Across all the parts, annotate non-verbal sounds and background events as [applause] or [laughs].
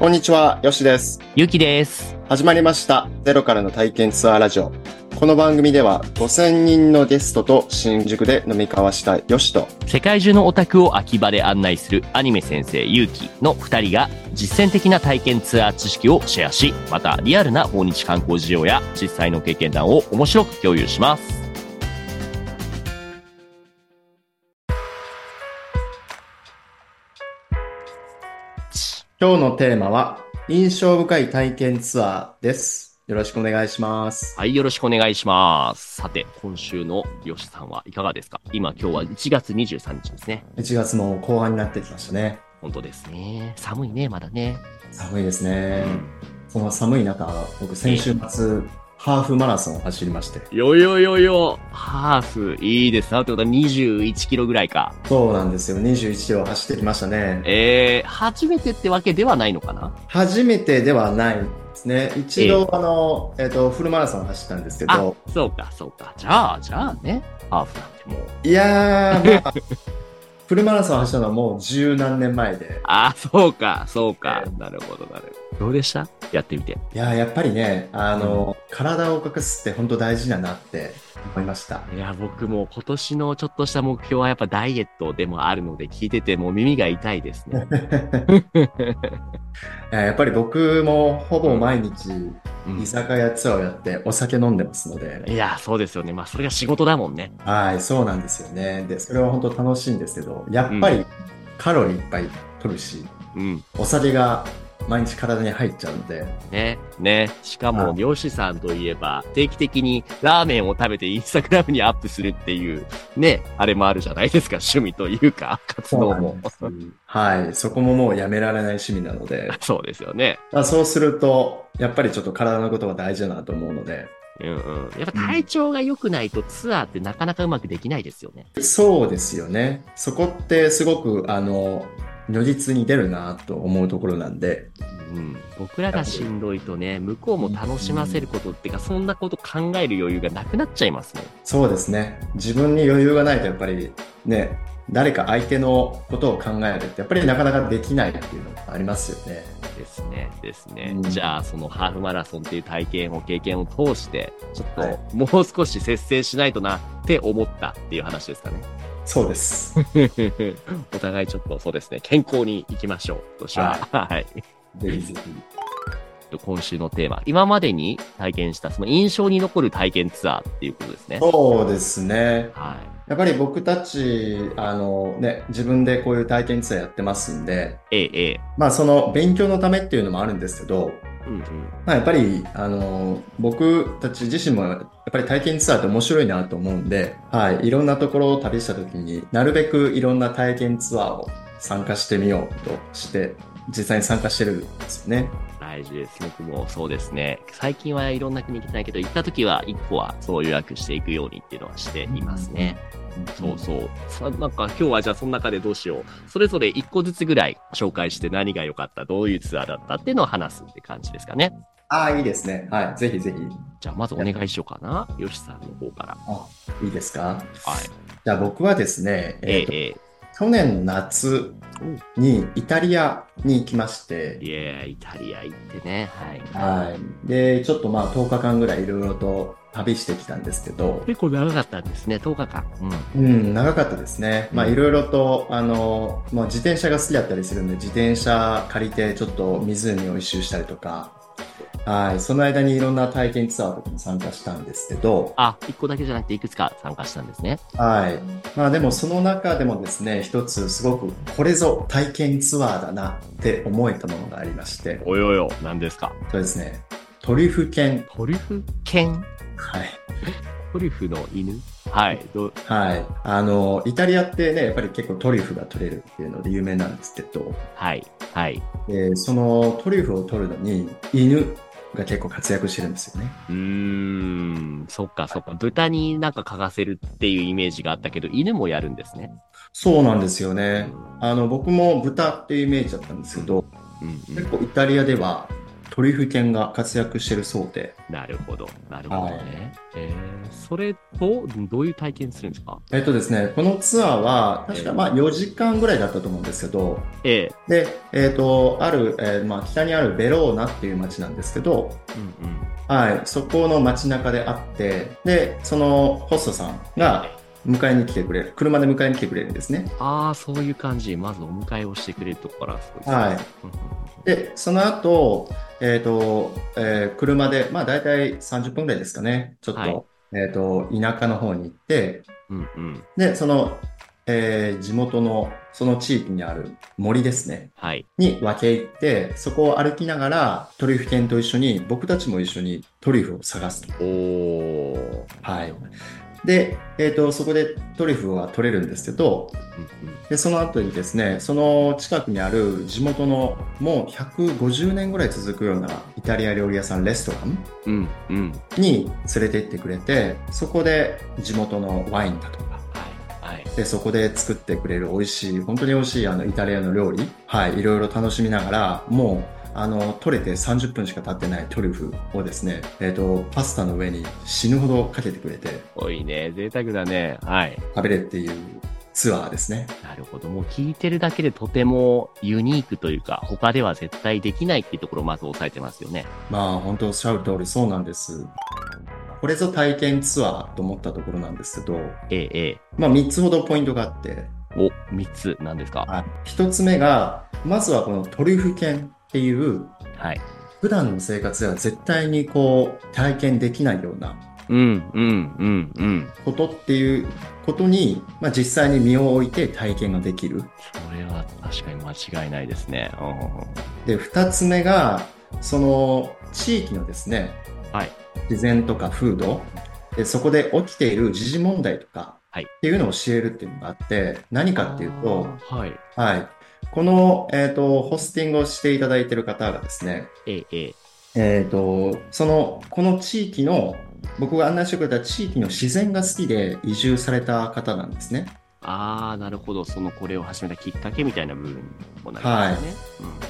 こんにちは、よしです。ゆうきです。始まりました。ゼロからの体験ツアーラジオ。この番組では5000人のゲストと新宿で飲み交わしたよしと、世界中のオタクを秋葉で案内するアニメ先生ゆうきの二人が実践的な体験ツアー知識をシェアし、またリアルな訪日観光事情や実際の経験談を面白く共有します。今日のテーマは印象深い体験ツアーです。よろしくお願いします。はい、よろしくお願いします。さて、今週のよしさんはいかがですか？今今日は1月23日ですね。1月も後半になってきましたね。本当ですね。寒いね、まだね。寒いですね。その寒い中、僕先週末、ハーフマラソンを走りまして。よよよよ、ハーフ、いいですな。ってことは21キロぐらいか。そうなんですよ。21キロ走ってきましたね。えー、初めてってわけではないのかな？初めてではないですね。一度、あの、えっ、と、フルマラソンを走ったんですけあど、、そうか、そうか。じゃあ、じゃあね、ハーフなんてもう。いやー、まあ、[laughs] フルマラソンを走ったのはもう十何年前で、あ、そうか、そうかえ。なるほど、なるほど。どうでした？やってみて。いやー、やっぱりね、あの、体を隠すって本当大事だなって思いました。いや、僕も今年のちょっとした目標はやっぱダイエットでもあるので、聞いててもう耳が痛いですね。[laughs] いややっぱり僕もほぼ毎日うん居酒屋ツアーをやってお酒飲んでますので、いや、そうですよね。まあ、それが仕事だもんね。はい、そうなんですよね。で、それは本当楽しいんですけど、やっぱりカロリーいっぱい取るし、うん。お酒が毎日体に入っちゃうので、ね、ね。しかも、はい漁師さんといえば、定期的にラーメンを食べてインスタグラムにアップするっていう、ね、あれもあるじゃないですか。趣味というか、活動も。はい、そこももうやめられない趣味なので、[laughs] そうですよね。まあ、そうすると、やっぱりちょっと体のことが大事だなと思うので、うんうん。やっぱ体調が良くないとツアーってなかなかうまくできないですよね。そうですよね。そこってすごく、あの、如実に出るなと思うところなんで、うん。僕らがしんどいとね、向こうも楽しませることっていうか、そんなこと考える余裕がなくなっちゃいますね。そうですね。自分に余裕がないとやっぱりね、誰か相手のことを考えるってやっぱりなかなかできないっていうのがありますよね。ですね。ですね。うんじゃあ、そのハーフマラソンっていう体験を、経験を通して、ちょっと、はいもう少し節制しないとなって思ったっていう話ですかね。そうです。[laughs] お互いちょっとそうですね、健康に行きましょう。今年は。はい。ぜひぜひ。今週のテーマ。今までに体験した、その印象に残る体験ツアーっていうことですね。そうですね。はい。やっぱり僕たち、あのね、自分でこういう体験ツアーやってますんで、ええ、ええ。まあその勉強のためっていうのもあるんですけど、うんうん。まあ、やっぱり、あの、僕たち自身もやっぱり体験ツアーって面白いなと思うんで、はい、いろんなところを旅した時になるべくいろんな体験ツアーを参加してみようとして、実際に参加してるんですよね。大事です。僕もそうですね。最近はいろんな国行ってないけど、行った時は一個はそう予約していくようにっていうのはしていますね。そうそう。さなんか今日はじゃあその中でどうしよう。それぞれ一個ずつぐらい紹介して何が良かった、どういうツアーだったっていうのを話すって感じですかね。ああ、いいですね。はい、ぜひぜひ。じゃあまずお願いしようかな。よしさんの方から。あ、いいですか？はい。じゃあ僕はですね、えええー去年の夏にイタリアに行きましてえ、いやイタリア行ってね。はい。はい。で、ちょっとまあ10日間ぐらいいろいろと旅してきたんですけど、結構長かったんですね。10日間。うん。うん、長かったですね。まあ、いろいろと、あの、まあ、自転車が好きだったりするんで、自転車借りて、ちょっと湖を一周したりとか、はい、その間にいろんな体験ツアーとかも参加したんですけど、あ、一個だけじゃなくていくつか参加したんですね。はい。まあ、でもその中でもですね、一つすごく、これぞ体験ツアーだなって思えたものがありまして、およよ、何ですか？それですね、トリュフ犬。トリュフ犬？はい。トリュフの犬？はい。どはい。あの、イタリアってね、やっぱり結構トリュフが取れるっていうので有名なんですけど、はい。はい。で、そのトリュフを取るのに犬が結構活躍してるんですよね。うーん。そっかそっか。豚になんか嗅がせるっていうイメージがあったけど、犬もやるんですね。そうなんですよね。あの、僕も豚っていうイメージだったんですけど、うん、うん結構イタリアではトリュフ犬が活躍してるそうで、なるほど。なるほどね。えー、それと、どういう体験するんですか？えっとですね、このツアーは、確かまあ4時間ぐらいだったと思うんですけど、えで、えっと、ある、えーまあ北にあるベローナっていう街なんですけど、えうんうん。はい、そこの街中で会って、で、そのホストさんが迎えに来てくれる、車で迎えに来てくれるんですね。ああ、そういう感じ。まずお迎えをしてくれるところからそうですね。はいで、その後、えっと、えー車で、まあ大体30分ぐらいですかね、ちょっと、はいえっと、田舎の方に行って、うんうん。で、その、えー地元の、その地域にある森ですね。はい。に分け入って、そこを歩きながらトリュフ犬と一緒に、僕たちも一緒にトリュフを探すと。おー。はい。で、えっ、と、そこでトリュフは取れるんですけど、で、その後にですね、その近くにある地元のもう150年ぐらい続くようなイタリア料理屋さん、レストラン。に連れて行ってくれて、そこで地元のワインだとか、はい。はい。で、そこで作ってくれる美味しい、本当に美味しいあのイタリアの料理、はい、いろいろ楽しみながら、もう、あの、取れて30分しか経ってないトリュフをですね、えっ、と、パスタの上に死ぬほどかけてくれて多いね。贅沢だね。はい。食べれるっていうツアーですね。なるほど。もう聞いてるだけでとてもユニークというか、他では絶対できないっていうところをまず押さえてますよね。まあ、本当おっしゃる通りそうなんです。これぞ体験ツアーと思ったところなんですけど、ええ、ええ。まあ、3つほどポイントがあって、お、三つなんですか？はい、1つ目が、まずはこのトリュフ犬っていう、はい。普段の生活では絶対にこう、体験できないようなうん、うん、うん、うん。ことっていうことに、まあ、実際に身を置いて体験ができる。それは確かに間違いないですね。うんで、2つ目が、その地域のですね、はい。自然とか風土、でそこで起きている時事問題とか、はいっていうのを教えるっていうのがあって、何かっていうと、はい。はい。この、えっ、と、ホスティングをしていただいている方がですね、ええ、ええ。えっ、と、その、この地域の、僕が案内してくれた地域の自然が好きで移住された方なんですね。ああ、なるほど。そのこれを始めたきっかけみたいな部分もなりますね。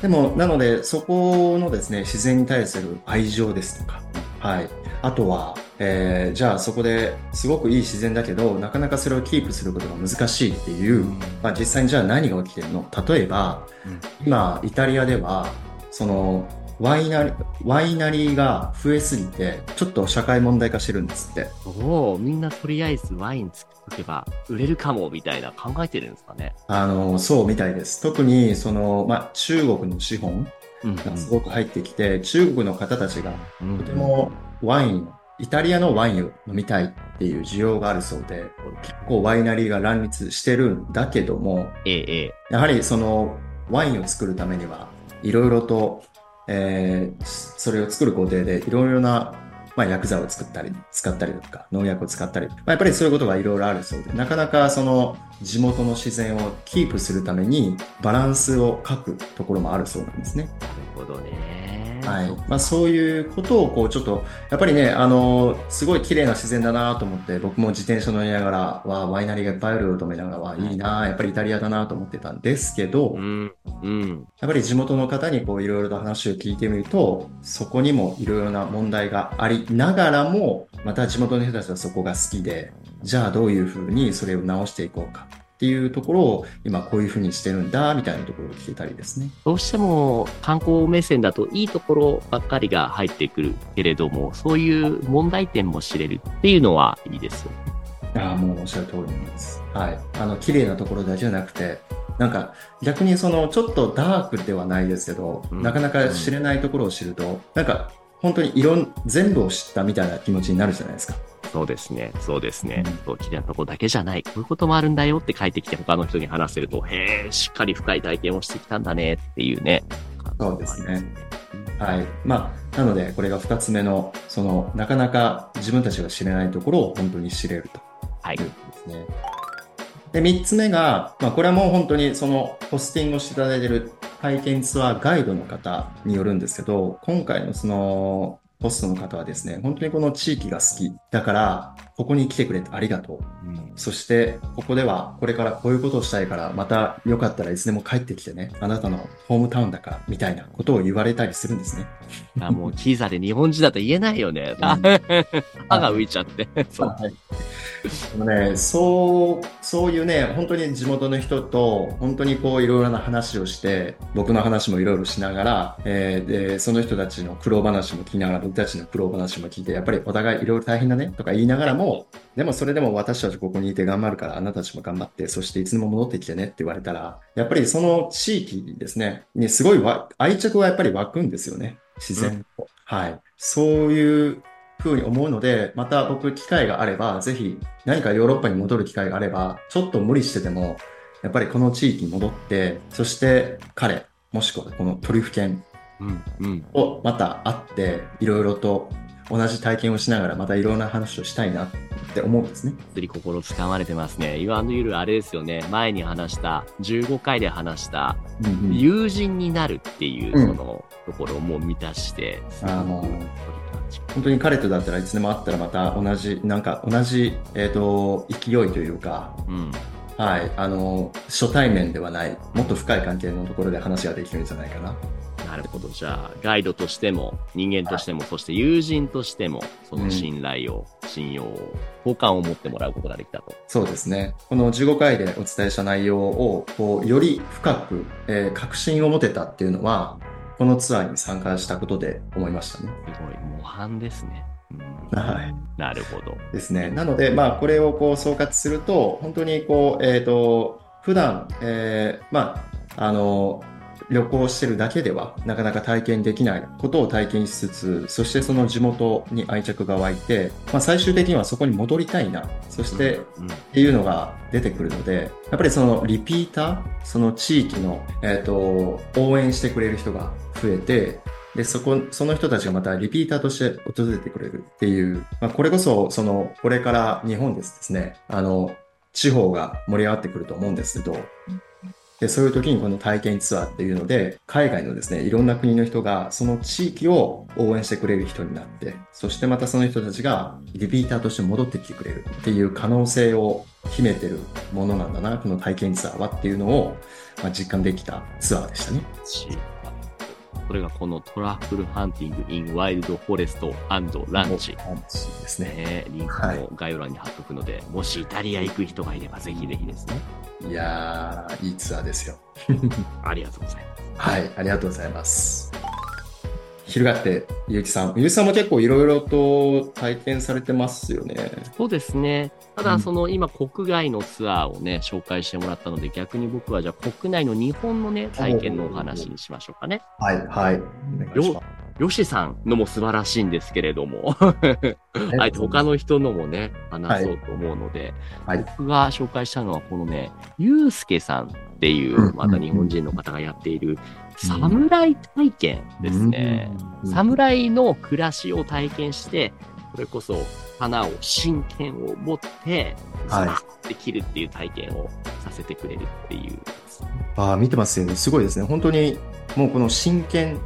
でも、なので、そこのですね、自然に対する愛情ですとか、はい。あとは、えーじゃあそこですごくいい自然だけど、なかなかそれをキープすることが難しいっていう、うんまあ実際にじゃあ何が起きてるの？例えば、うん今、イタリアでは、その、ワイナリワイナリーが増えすぎて、ちょっと社会問題化してるんですって。おお、みんなとりあえずワイン作っとけば売れるかもみたいな考えてるんですかね。あの、そうみたいです。特に、その、まあ、中国の資本うんがすごく入ってきて、中国の方たちがうんとてもワイン、イタリアのワインを飲みたいっていう需要があるそうで、結構ワイナリーが乱立してるんだけども、ええ、ええ。やはりそのワインを作るためには、いろいろと、えーそれを作る工程でいろいろな、まあ、薬剤を作ったり、使ったりとか、農薬を使ったり、まあ、やっぱりそういうことがいろいろあるそうで、なかなかその地元の自然をキープするためにバランスを書くところもあるそうなんですね。なるほどね。はい。まあそういうことをこうちょっと、やっぱりね、あの、すごい綺麗な自然だなと思って、僕も自転車乗りながら、わあ、ワイナリーがいっぱいあると思いながら、わあ、いいなやっぱりイタリアだなと思ってたんですけど、やうん、うん。っぱり地元の方にこういろいろと話を聞いてみると、そこにもいろいろな問題がありながらも、また地元の人たちはそこが好きで、じゃあどういうふうにそれを直していこうかっていうところを、今こういうふうにしてるんだ、みたいなところを聞けたりですね。どうしても観光目線だといいところばっかりが入ってくるけれども、そういう問題点も知れるっていうのはいいですよね。ああ、もうおっしゃる通りです。はい。あの、綺麗なところだけじゃなくて、なんか、逆にその、ちょっとダークではないですけど、うんなかなか知れないところを知ると、なんか、本当にいろん、全部を知ったみたいな気持ちになるじゃないですか。そうですね。そうですねうん。そう、綺麗なとこだけじゃない。こういうこともあるんだよって帰ってきて他の人に話せると、へえ、しっかり深い体験をしてきたんだねっていうね。そうですねうんはい。まあ、なので、これが二つ目の、その、なかなか自分たちが知れないところを本当に知れると。はいうことですね。で、三つ目が、まあ、これはもう本当にその、ホスティングをしていただいている体験ツアーガイドの方によるんですけど、今回のその、ホストの方はですね、本当にこの地域が好き。だから、ここに来てくれてありがとう。うんそして、ここではこれからこういうことをしたいから、またよかったらいつでも帰ってきてね。あなたのホームタウンだから、みたいなことを言われたりするんですね。あもう、キーザで日本人だと言えないよね。[laughs] うん歯が浮いちゃって。[laughs] そう。はい。ね、そう、そういうね、本当に地元の人と、本当にこういろいろな話をして、僕の話もいろいろしながら、えーで、その人たちの苦労話も聞きながら、僕たちの苦労話も聞いて、やっぱりお互いいろいろ大変だねとか言いながらも、でもそれでも私たちここにいて頑張るから、あなたたちも頑張って、そしていつでも戻ってきてねって言われたら、やっぱりその地域ですね、にすごいわ愛着がやっぱり湧くんですよね。自然と。はい。そういうふうに思うので、また僕機会があれば、ぜひ何かヨーロッパに戻る機会があれば、ちょっと無理してでも、やっぱりこの地域に戻って、そして彼、もしくはこのトリュフ犬。をまた会って、いろいろと同じ体験をしながら、またいろんな話をしたいなって思うんですね。釣り心つかまれてますね。いわゆるあれですよね。前に話した、15回で話した、友人になるっていう、うんそのところをもう満たして、あーもう本当に彼とだったらいつでも会ったらまた同じ、なんか同じ、えっ、と、勢いというか、うん。はい、あの、初対面ではない、もっと深い関係のところで話ができるんじゃないかな。なるほど。じゃあ、ガイドとしても、人間としても、そして友人としても、その信頼を、信用を、好感を持ってもらうことができたと。そうですね。この15回でお伝えした内容を、こう、より深く、えー確信を持てたっていうのは、このツアーに参加したことで思いましたね。すごい、模範ですね。うんはい。なるほど。ですね。なので、まあ、これをこう総括すると、本当にこう、えっ、と、普段、えーまあ、あの、旅行してるだけでは、なかなか体験できないことを体験しつつ、そしてその地元に愛着が湧いて、まあ、最終的にはそこに戻りたいな、そして、うん、っていうのが出てくるので、やっぱりそのリピーター、その地域の、えっ、と、応援してくれる人が増えて、で、そこ、その人たちがまたリピーターとして訪れてくれるっていう、まあ、これこそ、その、これから日本ですですね、あの、地方が盛り上がってくると思うんですけど、で、そういう時にこの体験ツアーっていうので、海外のですね、いろんな国の人がその地域を応援してくれる人になって、そしてまたその人たちがリピーターとして戻ってきてくれるっていう可能性を秘めてるものなんだな、この体験ツアーはっていうのを、まあ、実感できたツアーでしたね。しそれがこのトラッフルハンティング・イン・ワイルド・フォレストランチ。ランチですね。ね、リンクも概要欄に貼っとくので、もしイタリア行く人がいればぜひぜひですね。いやー、いいツアーですよ。[laughs] ありがとうございます。はい、ありがとうございます。翻って、ゆうきさん。ゆうきさんも結構いろいろと体験されてますよね。そうですね。ただ、うんその今国外のツアーをね、紹介してもらったので、逆に僕はじゃあ国内の日本のね、体験のお話にしましょうかね。はい、はい。お願いしさんのも素晴らしいんですけれども、あえて他の人のもね、話そうと思うので、はい僕が紹介したのはこのね、ゆうすけさんっていうんう、また日本人の方がやっている、侍体験ですね。うん侍の暮らしを体験して、それこそ花を、真剣を持って、はいザーって切るっていう体験をさせてくれるっていう。ああ、見てますよね。すごいですね。本当に、もうこの真剣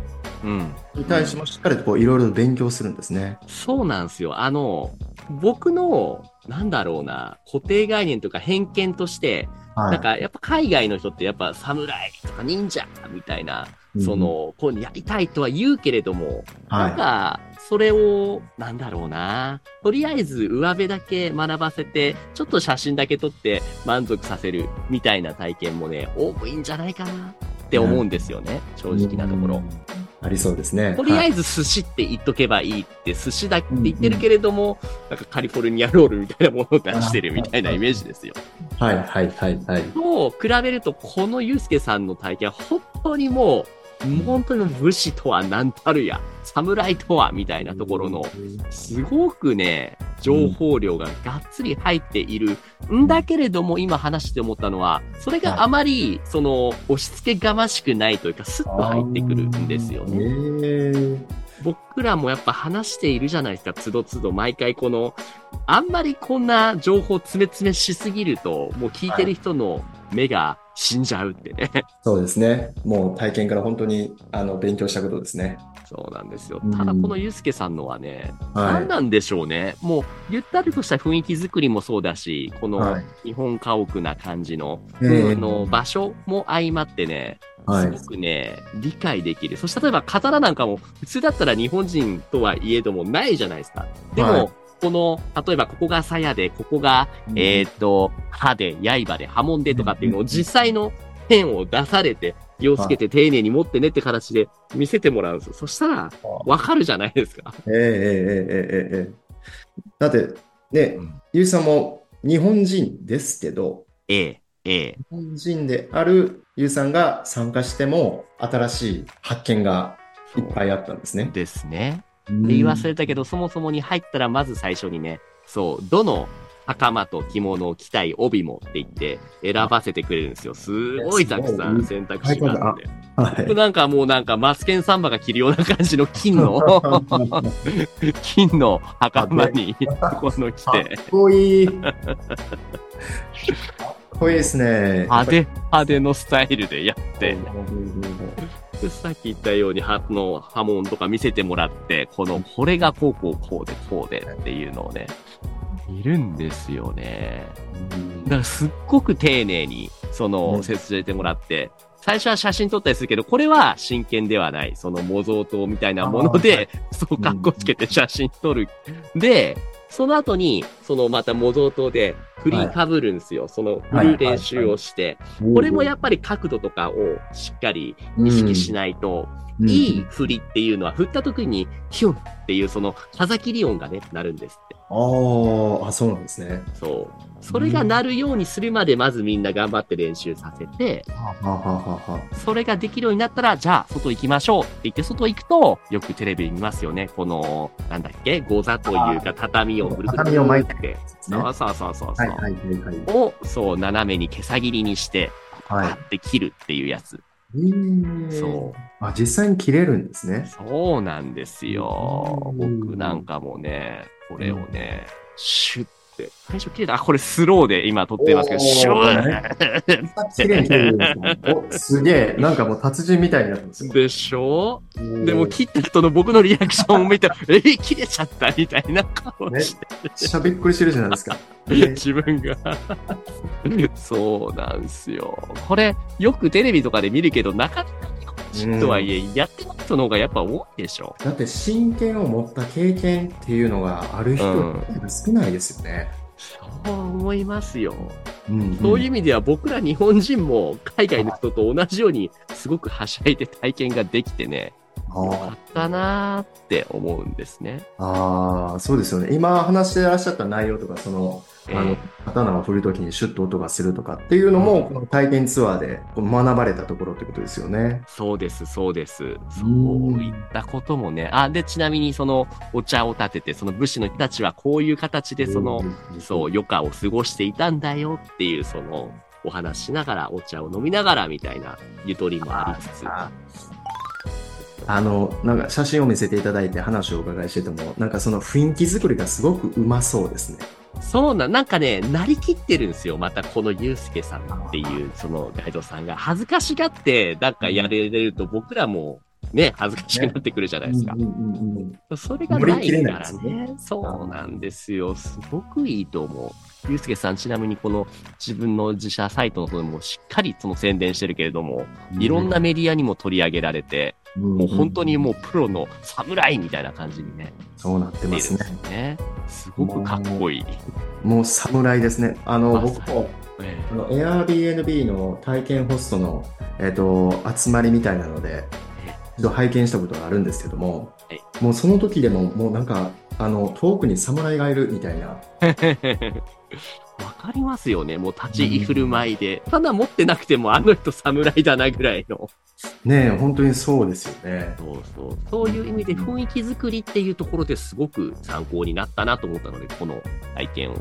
うん。に対してもしっかりとこういろいろ勉強するんですね。そうなんですよ。あの、僕の、なんだろうな、固定概念とか偏見として、はい。なんかやっぱ海外の人ってやっぱ侍とか忍者みたいな、うんそ、の、こうやりたいとは言うけれども、なんはか、それを、なんだろうな。とりあえず上辺だけ学ばせて、ちょっと写真だけ撮って満足させるみたいな体験もね、多くいいんじゃないかなって思うんですよね。正い。直なところ。うん。ありそうですね。とりあはいえず寿司って言っとけばいいって、寿司だって言ってるけれども、なんかカリフォルニアロールみたいなものを出してるみたいなイメージですよ。はい、はい、はい、はい。と比べると、このユうスケさんの体験は本当にもう本当に武士とは何たるや、侍とはみたいなところの、すごくね、情報量ががっつり入っている。んだけれども、今話して思ったのは、それがあまり、その、押し付けがましくないというか、スッと入ってくるんですよね。僕らもやっぱ話しているじゃないですか、つどつど毎回この、あんまりこんな情報詰め詰めしすぎると、もう聞いてる人の目が死んじゃうってね。そうですね。もう体験から本当に、あの、勉強したことですね。そうなんですようん。ただ、このゆうすけさんのはね、はい何なんでしょうね。もう、ゆったりとした雰囲気作りもそうだし、このはい日本家屋な感じの、ええあの場所も相まってね、はいすごくね、理解できる。そして例えば刀なんかも、普通だったら日本人とはいえどもないじゃないですか。でも、はいこの、例えばここが鞘で、ここが、えっ、ー、と、歯で、刃で、刃文でとかっていうのを実際のペンを出されて、気をつけて丁寧に持ってねって形で見せてもらうんですよ。そしたら、わかるじゃないですか。えー、えー、えー、ええー、えだって、ね、ゆうさんも日本人ですけど、ええええ、日本人であるゆうさんが参加しても、新しい発見がいっぱいあったんですね。ですね。言い忘れたけど、そもそもに入ったら、まず最初にね、そう、どの袴と着物を着たい帯もって言って選ばせてくれるんですよ。すごいたくさん選択肢があって。はい。なんかもうなんかマスケンサンバが着るような感じの金の、[laughs] 金の袴にこの着かて、っこいい。かっこいいですね。派手派手のスタイルでやって、さっき言ったように、はの波紋とか見せてもらって、この、これがこうこうこうでこうでっていうのをね、いるんですよね。だからすっごく丁寧に、その、うん説明してもらって、最初は写真撮ったりするけど、これは真剣ではない。その模造刀みたいなもので、そう、格好つけて写真撮る。で、その後に、そのまた模造刀で振りかぶるんですよ。その振る練習をして。これもやっぱり角度とかをしっかり意識しないと、うんいい振りっていうのは振った時に、ヒュンっていうその風切り音がね、なるんですって。あーあ、そうなんですね。そう。それが鳴るようにするまで、まずみんな頑張って練習させて、はあはあはあはあそれができるようになったら、じゃあ、外行きましょうって言って、外行くと、よくテレビで見ますよね。この、なんだっけ、ゴザというか、畳をぐるぐる畳を巻いてって。ねそうそうそうそう。はいはいはいはい。を、そう、斜めに毛さ切りにして、はいパって切るっていうやつ。えーそう。あ、実際に切れるんですね。そうなんですよ。うん僕なんかもね、これをね、シュッて、最初切れた、あ、これスローで今撮ってますけど、シュッ綺麗に切れるんですね。お、すげえ。なんかもう達人みたいになってますよ。でしょ？でも切った後の僕のリアクションを見て、[laughs] えー、切れちゃったみたいな顔して、めっちゃびっくりしてるじゃないですか。[laughs] 自分が。[laughs] そうなんですよ。これ、よくテレビとかで見るけど、なかなかとはいえ、やってない人の方がやっぱ多いでしょ。だって真剣を持った経験っていうのがある人少ないですよね。そう思いますよ。うんそういう意味では僕ら日本人も海外の人と同じようにすごくはしゃいで体験ができてね、よかあったなーって思うんですね。あー、そうですよね。今話してらっしゃった内容とか、その、あのえー、刀を振るときにシュッと音がするとかっていうのも、この体験ツアーで学ばれたところってことですよね。そうです、そうです。そういったこともね。あ、で、ちなみにそのお茶を立てて、その武士の人たちはこういう形でその、そう、余暇を過ごしていたんだよっていう、その、お話しながら、お茶を飲みながらみたいなゆとりもありつつ。ああの、なんか写真を見せていただいて話をお伺いしてても、なんかその雰囲気作りがすごくうまそうですね。そうな、なんかね、なりきってるんですよ。またこのゆうすけさんっていう、そのガイドさんが恥ずかしがって、なんかやれると僕らも、ね、恥ずかしくなってくるじゃないですかうん。うんうんうんそれがないからね。そうなんですよ。すごくいいと思う。ゆうすけさん、ちなみにこの自分の自社サイトの方でもしっかりその宣伝してるけれども、いろんなメディアにも取り上げられて、もう本当にもうプロの侍みたいな感じにね、そうなってますね。ですよね。すごくかっこいい。もう侍ですね。あの、僕も、えあの Airbnb の体験ホストの、えっと、集まりみたいなので、一度拝見したことがあるんですけどもはい、もうその時でも、もうなんか、あの、遠くに侍がいるみたいな。[laughs] えわかりますよね。もう立ち居振る舞いで。ただ持ってなくてもあの人侍だなぐらいの。ねえ、本当にそうですよね。そうそう。そういう意味で雰囲気作りっていうところですごく参考になったなと思ったので、この体験を、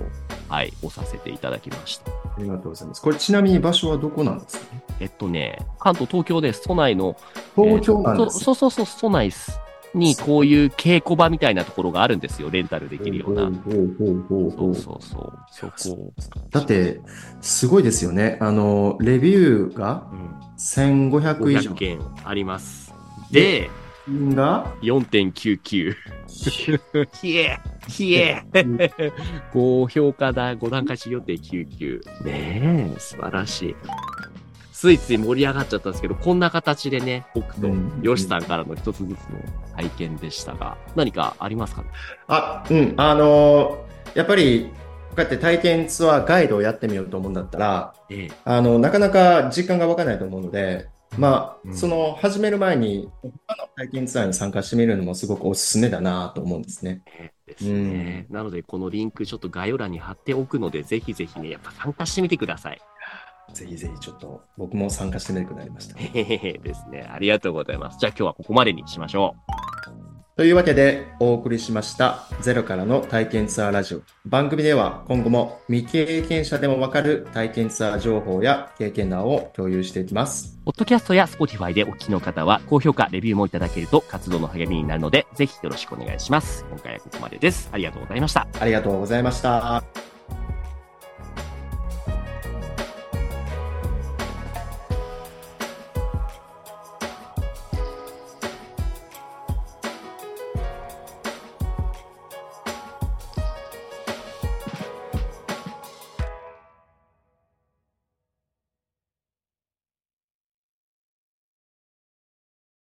はい、をさせていただきました。ありがとうございます。これちなみに場所はどこなんですかえっとね、関東、東京です。都内の。東京なんです。えっとそそうそうそう、都内です。にこういう稽古場みたいなところがあるんですよ。レンタルできるような。そううそうそう。そこ。だって、すごいですよね。あの、レビューがうん。1500以上500。件あります。で、が、4.99。ひえひえ高 [laughs] 評価だ、5段階中4.99。ねえ、素晴らしい。ついつい盛り上がっちゃったんですけど、こんな形でね、僕とうんヨシさんからの一つずつの体験でしたが、何かありますかね？あ、うん、あの、やっぱり、こうやって体験ツアーガイドをやってみようと思うんだったら、ええ。あの、なかなか時間がわからないと思うので、まあ、うんその、始める前に、他の体験ツアーに参加してみるのもすごくおすすめだなと思うんですね。ですね。なので、このリンクちょっと概要欄に貼っておくので、ぜひぜひね、やっぱ参加してみてください。ぜひぜひちょっと、僕も参加してみたくなりました。へへへへですね。ありがとうございます。じゃあ今日はここまでにしましょというわけでお送りしましたゼロからの体験ツアーラジオ。番組では今後も未経験者でもわかる体験ツアー情報や経験談を共有していきます。う。ポッドキャストや Spotify でお聞きの方は、高評価、レビューもいただけると活動の励みになるので、ぜひよろしくお願いします。今回はここまでです。ありがとうございました。ありがとうございました。